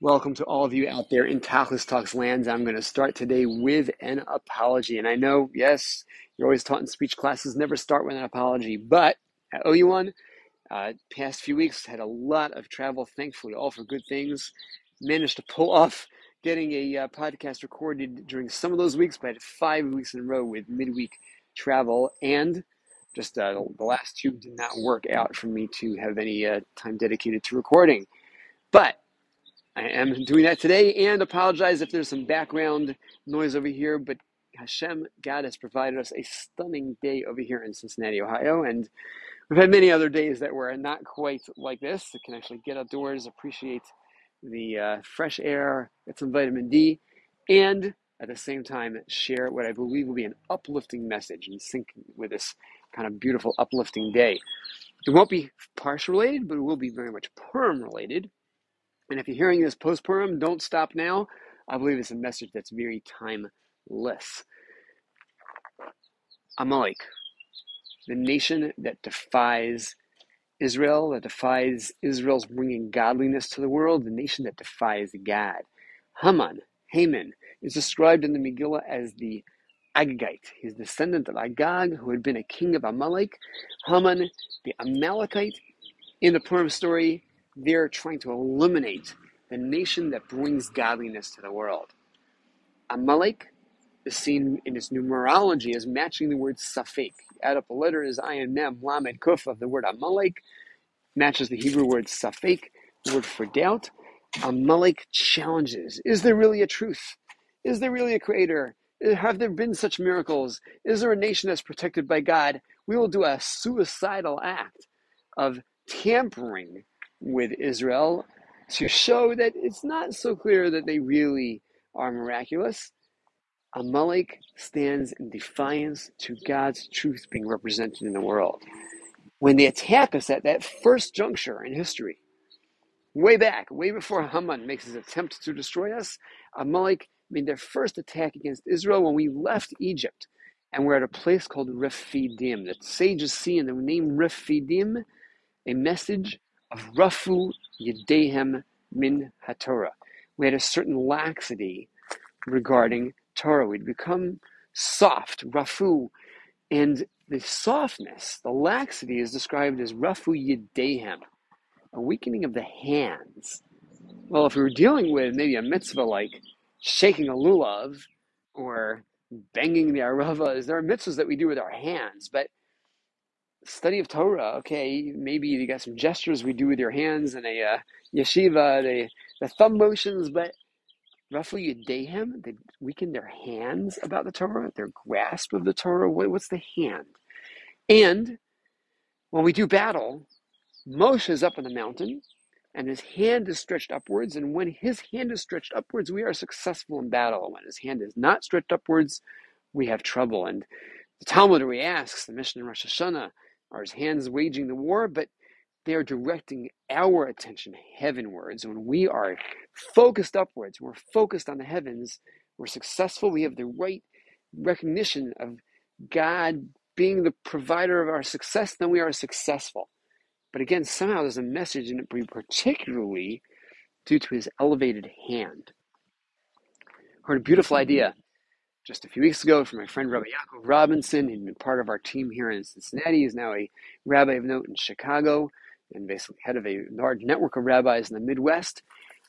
Welcome to all of you out there in Tachlis Talks lands. I'm going to start today with an apology. And I know, yes, you're always taught in speech classes, never start with an apology, but I owe you one. Uh, past few weeks, had a lot of travel, thankfully, all for good things. Managed to pull off getting a uh, podcast recorded during some of those weeks, but I had five weeks in a row with midweek travel. And just uh, the last two did not work out for me to have any uh, time dedicated to recording. But I am doing that today and apologize if there's some background noise over here, but Hashem, God has provided us a stunning day over here in Cincinnati, Ohio, and we've had many other days that were not quite like this. It can actually get outdoors, appreciate the uh, fresh air, get some vitamin D, and at the same time share what I believe will be an uplifting message and sync with this kind of beautiful uplifting day. It won't be Parsha related, but it will be very much Purim related. And if you're hearing this post Purim, don't stop now. I believe it's a message that's very timeless. Amalek, the nation that defies Israel, that defies Israel's bringing godliness to the world, the nation that defies God. Haman, Haman, is described in the Megillah as the Agagite. He's descendant of Agag, who had been a king of Amalek. Haman, the Amalekite, in the Purim story, they're trying to eliminate the nation that brings godliness to the world. Amalek is seen in its numerology as matching the word Safek. Add up the letters Ayin Mem Lamed Kuf of the word Amalek, matches the Hebrew word Safek, the word for doubt. Amalek challenges: Is there really a truth? Is there really a creator? Have there been such miracles? Is there a nation that's protected by God? We will do a suicidal act of tampering with Israel to show that it's not so clear that they really are miraculous. Amalek stands in defiance to God's truth being represented in the world. When they attack us at that first juncture in history, way back, way before Haman makes his attempt to destroy us, Amalek made their first attack against Israel when we left Egypt. And we're at a place called Refidim. The sages see in the name Refidim a message Rafu Yedehem Min HaTorah. We had a certain laxity regarding Torah. We'd become soft, Rafu, and the softness, the laxity is described as Rafu Yedehem, a weakening of the hands. Well, if we were dealing with maybe a mitzvah like shaking a lulav or banging the aravas, there are mitzvahs that we do with our hands, but study of Torah, okay, maybe you got some gestures we do with your hands and a uh, yeshiva, the, the thumb motions, but Rafu Yedehem, they weaken their hands about the Torah, their grasp of the Torah. What, what's the hand? And when we do battle, Moshe is up on the mountain and his hand is stretched upwards. And when his hand is stretched upwards, we are successful in battle. When his hand is not stretched upwards, we have trouble. And the Talmud asks, the Mishnah in Rosh Hashanah, are his hands waging the war, but they are directing our attention heavenwards. When we are focused upwards, we're focused on the heavens, we're successful, we have the right recognition of God being the provider of our success, then we are successful. But again, somehow there's a message in it, particularly due to his elevated hand. Heard a beautiful mm-hmm. idea just a few weeks ago from my friend Rabbi Yaakov Robinson. He'd been part of our team here in Cincinnati. He's now a rabbi of note in Chicago and basically head of a large network of rabbis in the Midwest.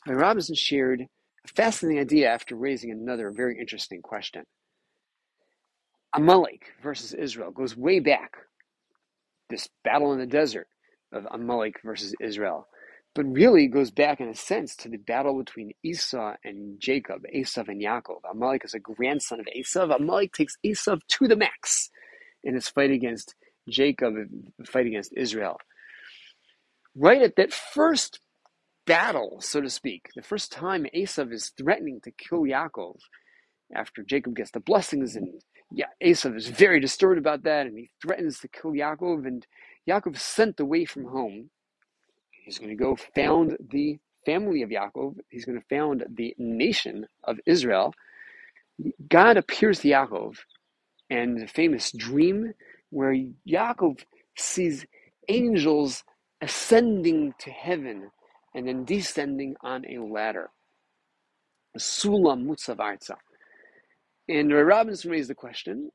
Rabbi Robinson shared a fascinating idea after raising another very interesting question. Amalek versus Israel goes way back. This battle in the desert of Amalek versus Israel but really goes back in a sense to the battle between Esau and Jacob, Esau and Yaakov. Amalek is a grandson of Esau. Amalek takes Esau to the max in his fight against Jacob, fight against Israel. Right at that first battle, so to speak, the first time Esau is threatening to kill Yaakov after Jacob gets the blessings and yeah, Esav is very disturbed about that and he threatens to kill Yaakov and Yaakov sent away from home He's going to go found the family of Yaakov. He's going to found the nation of Israel. God appears to Yaakov, and the famous dream where Yaakov sees angels ascending to heaven and then descending on a ladder. Sulam Mutzav Arza. And Robinson raised the question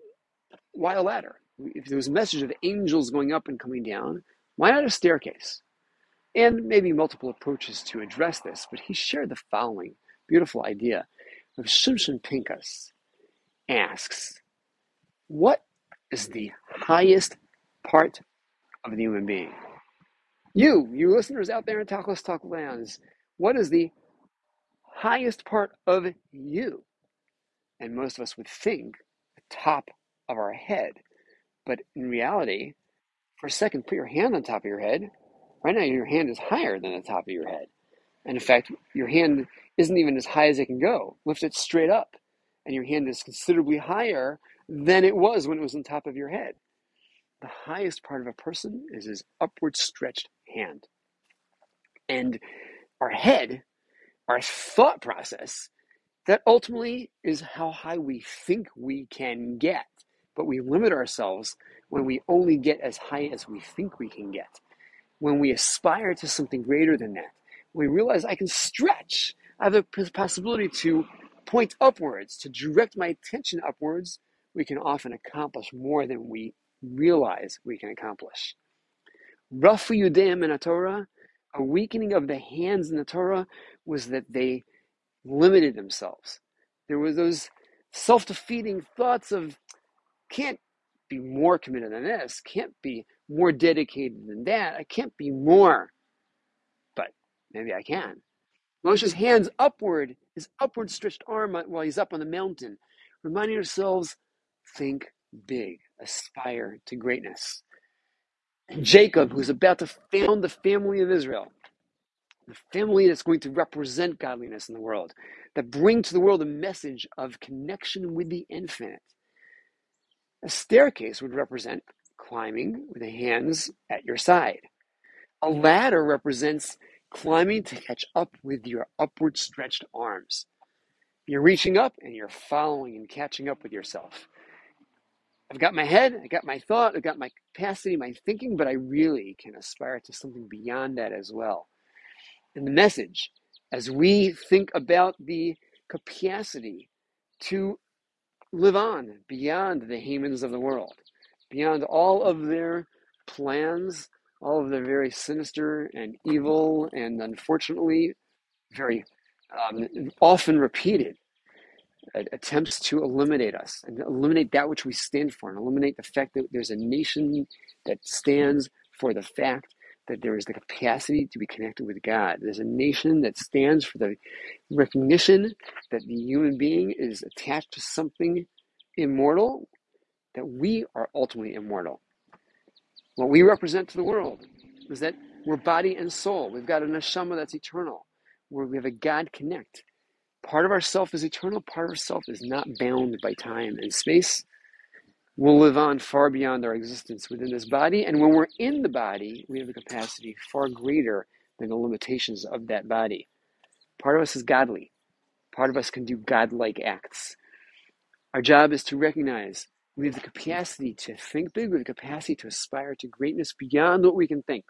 why a ladder? If there was a message of angels going up and coming down, why not a staircase? And maybe multiple approaches to address this, but he shared the following beautiful idea of Shimshon Pincus asks, What is the highest part of the human being? You, you listeners out there in Tachlis Talk lands, what is the highest part of you? And most of us would think the top of our head. But in reality, for a second, put your hand on top of your head. Right now, your hand is higher than the top of your head. And in fact, your hand isn't even as high as it can go. Lift it straight up, and your hand is considerably higher than it was when it was on top of your head. The highest part of a person is his upward stretched hand. And our head, our thought process, that ultimately is how high we think we can get. But we limit ourselves when we only get as high as we think we can get. When we aspire to something greater than that, we realize I can stretch. I have the possibility to point upwards, to direct my attention upwards. We can often accomplish more than we realize we can accomplish. Rafu Yudeim in the Torah, a weakening of the hands in the Torah was that they limited themselves. There were those self-defeating thoughts of can't be more committed than this, can't be more dedicated than that, I can't be more. But maybe I can. Moshe's hands upward, his upward stretched arm while he's up on the mountain, reminding ourselves think big, aspire to greatness. Jacob, who's about to found the family of Israel, the family that's going to represent godliness in the world, that bring to the world a message of connection with the infinite. A staircase would represent climbing with the hands at your side. A ladder represents climbing to catch up with your upward stretched arms. You're reaching up and you're following and catching up with yourself. I've got my head, I've got my thought, I've got my capacity, my thinking, but I really can aspire to something beyond that as well. And the message, as we think about the capacity to live on beyond the Hamans of the world, beyond all of their plans, all of their very sinister and evil and unfortunately very um, often repeated attempts to eliminate us and eliminate that which we stand for and eliminate the fact that there's a nation that stands for the fact that there is the capacity to be connected with God. There's a nation that stands for the recognition that the human being is attached to something immortal, that we are ultimately immortal. What we represent to the world is that we're body and soul. We've got a neshama that's eternal, where we have a God connect. Part of ourself is eternal, part of ourself is not bound by time and space. We'll live on far beyond our existence within this body, and when we're in the body, we have a capacity far greater than the limitations of that body. Part of us is godly. Part of us can do godlike acts. Our job is to recognize we have the capacity to think big, we have the capacity to aspire to greatness beyond what we can think,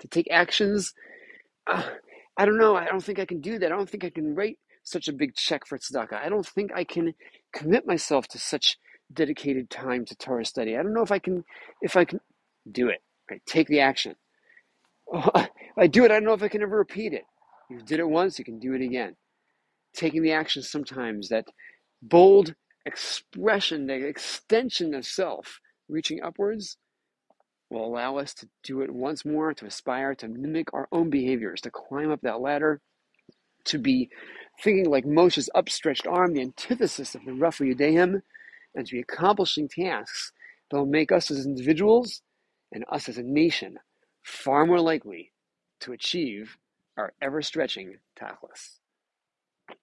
to take actions. Uh, I don't know. I don't think I can do that. I don't think I can write such a big check for tzedakah. I don't think I can commit myself to such dedicated time to Torah study. I don't know if I can, if I can do it. Right? Take the action. if I do it, I don't know if I can ever repeat it. You did it once, you can do it again. Taking the action sometimes, that bold expression, the extension of self, reaching upwards, will allow us to do it once more, to aspire to mimic our own behaviors, to climb up that ladder, to be thinking like Moshe's upstretched arm, the antithesis of the Rafu Yudeim, and to be accomplishing tasks that will make us as individuals and us as a nation far more likely to achieve our ever stretching tachlis.